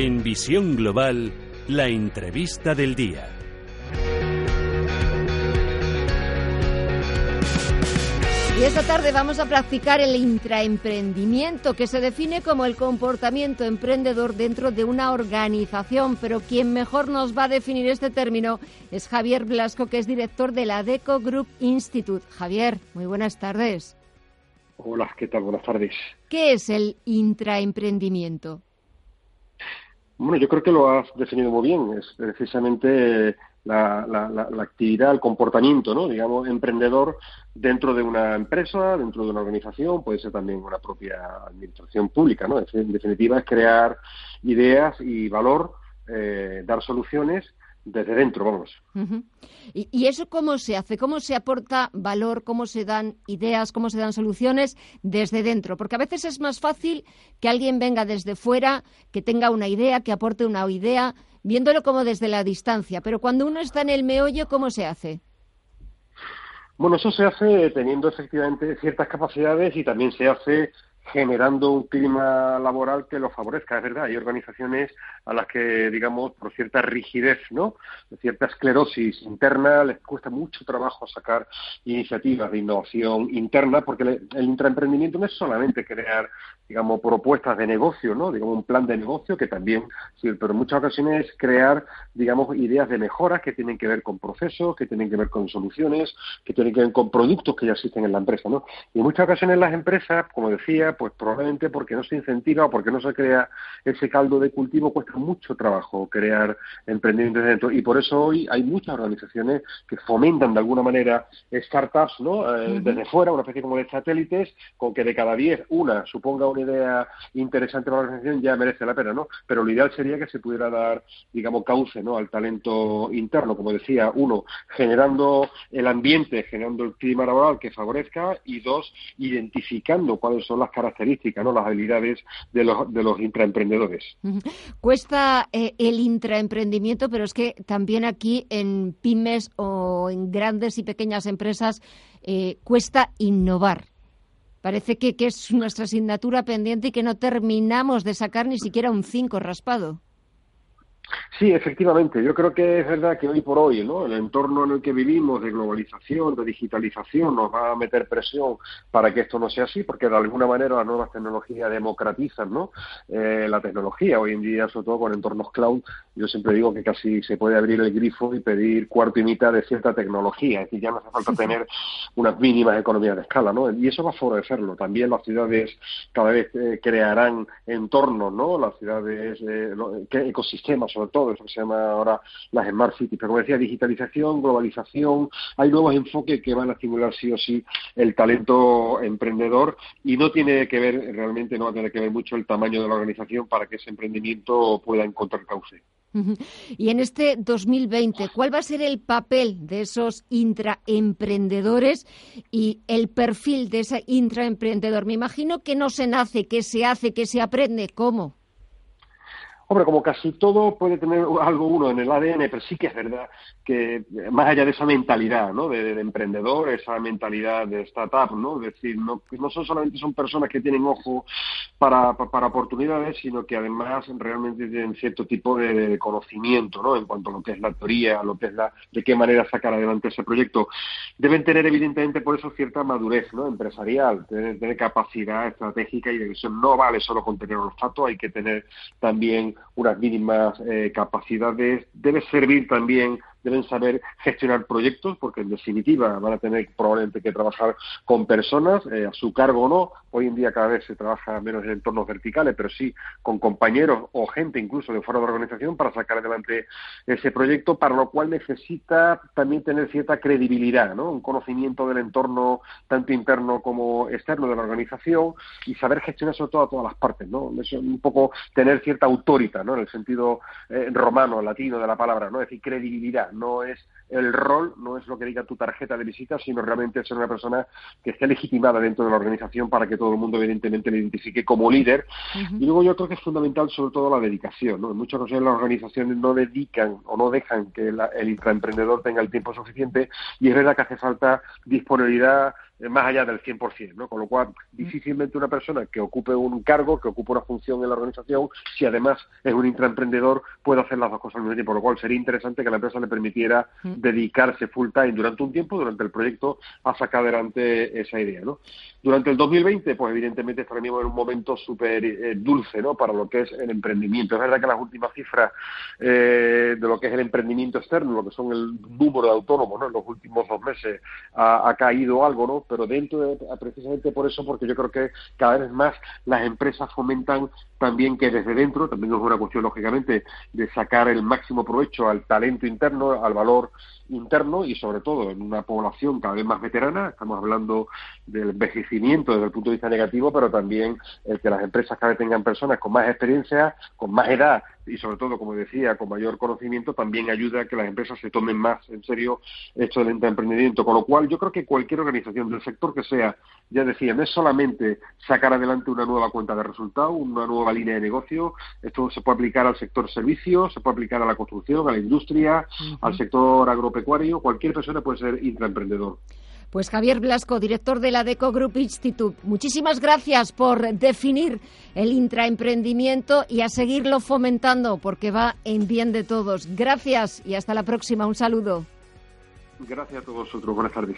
En Visión Global, la entrevista del día. Y esta tarde vamos a practicar el intraemprendimiento, que se define como el comportamiento emprendedor dentro de una organización. Pero quien mejor nos va a definir este término es Javier Blasco, que es director de la Deco Group Institute. Javier, muy buenas tardes. Hola, ¿qué tal? Buenas tardes. ¿Qué es el intraemprendimiento? Bueno, yo creo que lo has definido muy bien. Es precisamente la, la, actividad, el comportamiento, ¿no? digamos, emprendedor dentro de una empresa, dentro de una organización, puede ser también una propia administración pública. ¿no? En definitiva, es crear ideas y valor, eh, dar soluciones desde dentro, vamos. ¿Y, ¿Y, eso cómo se hace? ¿Cómo se aporta valor? ¿Cómo se dan ideas? ¿Cómo se dan soluciones desde dentro? Porque a veces es más fácil que alguien venga desde fuera, que tenga una idea, que aporte una idea, viéndolo como desde la distancia. Pero cuando uno está en el meollo, ¿cómo se hace? Bueno, eso se hace teniendo efectivamente ciertas capacidades y también se hace generando un clima laboral que lo favorezca. Es verdad, hay organizaciones a las que, digamos, por cierta rigidez, ¿no? cierta esclerosis interna, les cuesta mucho trabajo sacar iniciativas de innovación interna, porque el intraemprendimiento no es solamente crear, digamos, propuestas de negocio, ¿no? Digamos, un plan de negocio que también, pero en muchas ocasiones es crear, digamos, ideas de mejoras que tienen que ver con procesos, que tienen que ver con soluciones, que tienen que ver con productos que ya existen en la empresa, ¿no? Y en muchas ocasiones las empresas, como decía, pues probablemente porque no se incentiva o porque no se crea ese caldo de cultivo, cuesta mucho trabajo crear emprendimientos dentro. Y por eso hoy hay muchas organizaciones que fomentan de alguna manera startups, ¿no? Eh, desde fuera, una especie como de satélites, con que de cada diez una suponga una idea interesante para la organización, ya merece la pena, ¿no? Pero lo ideal sería que se pudiera dar, digamos, cauce, ¿no? Al talento interno, como decía, uno, generando el ambiente, generando el clima laboral que favorezca, y dos, identificando cuáles son las características características, ¿no? las habilidades de los, de los intraemprendedores. Cuesta eh, el intraemprendimiento, pero es que también aquí en pymes o en grandes y pequeñas empresas eh, cuesta innovar. Parece que, que es nuestra asignatura pendiente y que no terminamos de sacar ni siquiera un 5 raspado. Sí, efectivamente. Yo creo que es verdad que hoy por hoy, ¿no? El entorno en el que vivimos de globalización, de digitalización, nos va a meter presión para que esto no sea así, porque de alguna manera las nuevas tecnologías democratizan, ¿no? Eh, la tecnología hoy en día, sobre todo con entornos cloud, yo siempre digo que casi se puede abrir el grifo y pedir cuarto y mitad de cierta tecnología, es decir, ya no hace falta tener unas mínimas economías de escala, ¿no? Y eso va a favorecerlo. También las ciudades cada vez eh, crearán entornos, ¿no? Las ciudades, eh, ecosistemas sobre todo, eso se llama ahora las Smart Cities. Pero como decía, digitalización, globalización, hay nuevos enfoques que van a estimular sí o sí el talento emprendedor y no tiene que ver, realmente no va a tener que ver mucho el tamaño de la organización para que ese emprendimiento pueda encontrar cauce. Y en este 2020, ¿cuál va a ser el papel de esos intraemprendedores y el perfil de ese intraemprendedor? Me imagino que no se nace, que se hace, que se aprende. ¿Cómo? Hombre, como casi todo puede tener algo uno en el ADN, pero sí que es verdad que eh, más allá de esa mentalidad, ¿no? De, emprendedor, esa mentalidad de startup, ¿no? Es decir, no, no son solamente son personas que tienen ojo para, para, oportunidades, sino que además realmente tienen cierto tipo de, conocimiento, ¿no? En cuanto a lo que es la teoría, lo que es la, de qué manera sacar adelante ese proyecto. Deben tener evidentemente por eso cierta madurez, ¿no? Empresarial, tener, tener capacidad estratégica y de visión. No vale solo con tener olfato, hay que tener también unas mínimas eh, capacidades. Debe servir también deben saber gestionar proyectos porque en definitiva van a tener probablemente que trabajar con personas eh, a su cargo o no. Hoy en día cada vez se trabaja menos en entornos verticales, pero sí con compañeros o gente incluso de fuera de la organización para sacar adelante ese proyecto, para lo cual necesita también tener cierta credibilidad, ¿no? un conocimiento del entorno tanto interno como externo de la organización y saber gestionar sobre todo a todas las partes. ¿no? Es un poco tener cierta autoridad ¿no? en el sentido eh, romano, latino de la palabra, ¿no? es decir, credibilidad no es el rol no es lo que diga tu tarjeta de visita, sino realmente ser una persona que esté legitimada dentro de la organización para que todo el mundo evidentemente le identifique como líder. Y luego yo creo que es fundamental sobre todo la dedicación. ¿no? En muchas ocasiones las organizaciones no dedican o no dejan que el intraemprendedor tenga el tiempo suficiente y es verdad que hace falta disponibilidad más allá del 100%, ¿no? Con lo cual, difícilmente una persona que ocupe un cargo, que ocupe una función en la organización, si además es un intraemprendedor, puede hacer las dos cosas al mismo tiempo. Por lo cual, sería interesante que la empresa le permitiera dedicarse full time durante un tiempo, durante el proyecto, a sacar adelante esa idea, ¿no? Durante el 2020, pues evidentemente estaremos en un momento súper eh, dulce, ¿no? Para lo que es el emprendimiento. Es verdad que las últimas cifras eh, de lo que es el emprendimiento externo, lo que son el número de autónomos, ¿no? En los últimos dos meses ha, ha caído algo, ¿no? Pero dentro de, precisamente por eso, porque yo creo que cada vez más las empresas fomentan también que desde dentro, también es una cuestión lógicamente de sacar el máximo provecho al talento interno, al valor interno y sobre todo en una población cada vez más veterana, estamos hablando del envejecimiento desde el punto de vista negativo, pero también el que las empresas cada vez tengan personas con más experiencia, con más edad y sobre todo, como decía, con mayor conocimiento, también ayuda a que las empresas se tomen más en serio esto del emprendimiento. Con lo cual, yo creo que cualquier organización del sector que sea, ya decía, no es solamente sacar adelante una nueva cuenta de resultados, una nueva línea de negocio, esto se puede aplicar al sector servicios, se puede aplicar a la construcción, a la industria, al sector agropecuario, cualquier persona puede ser intraemprendedor. Pues Javier Blasco, director de la Deco Group Institute, muchísimas gracias por definir el intraemprendimiento y a seguirlo fomentando porque va en bien de todos. Gracias y hasta la próxima. Un saludo. Gracias a todos vosotros. Buenas tardes.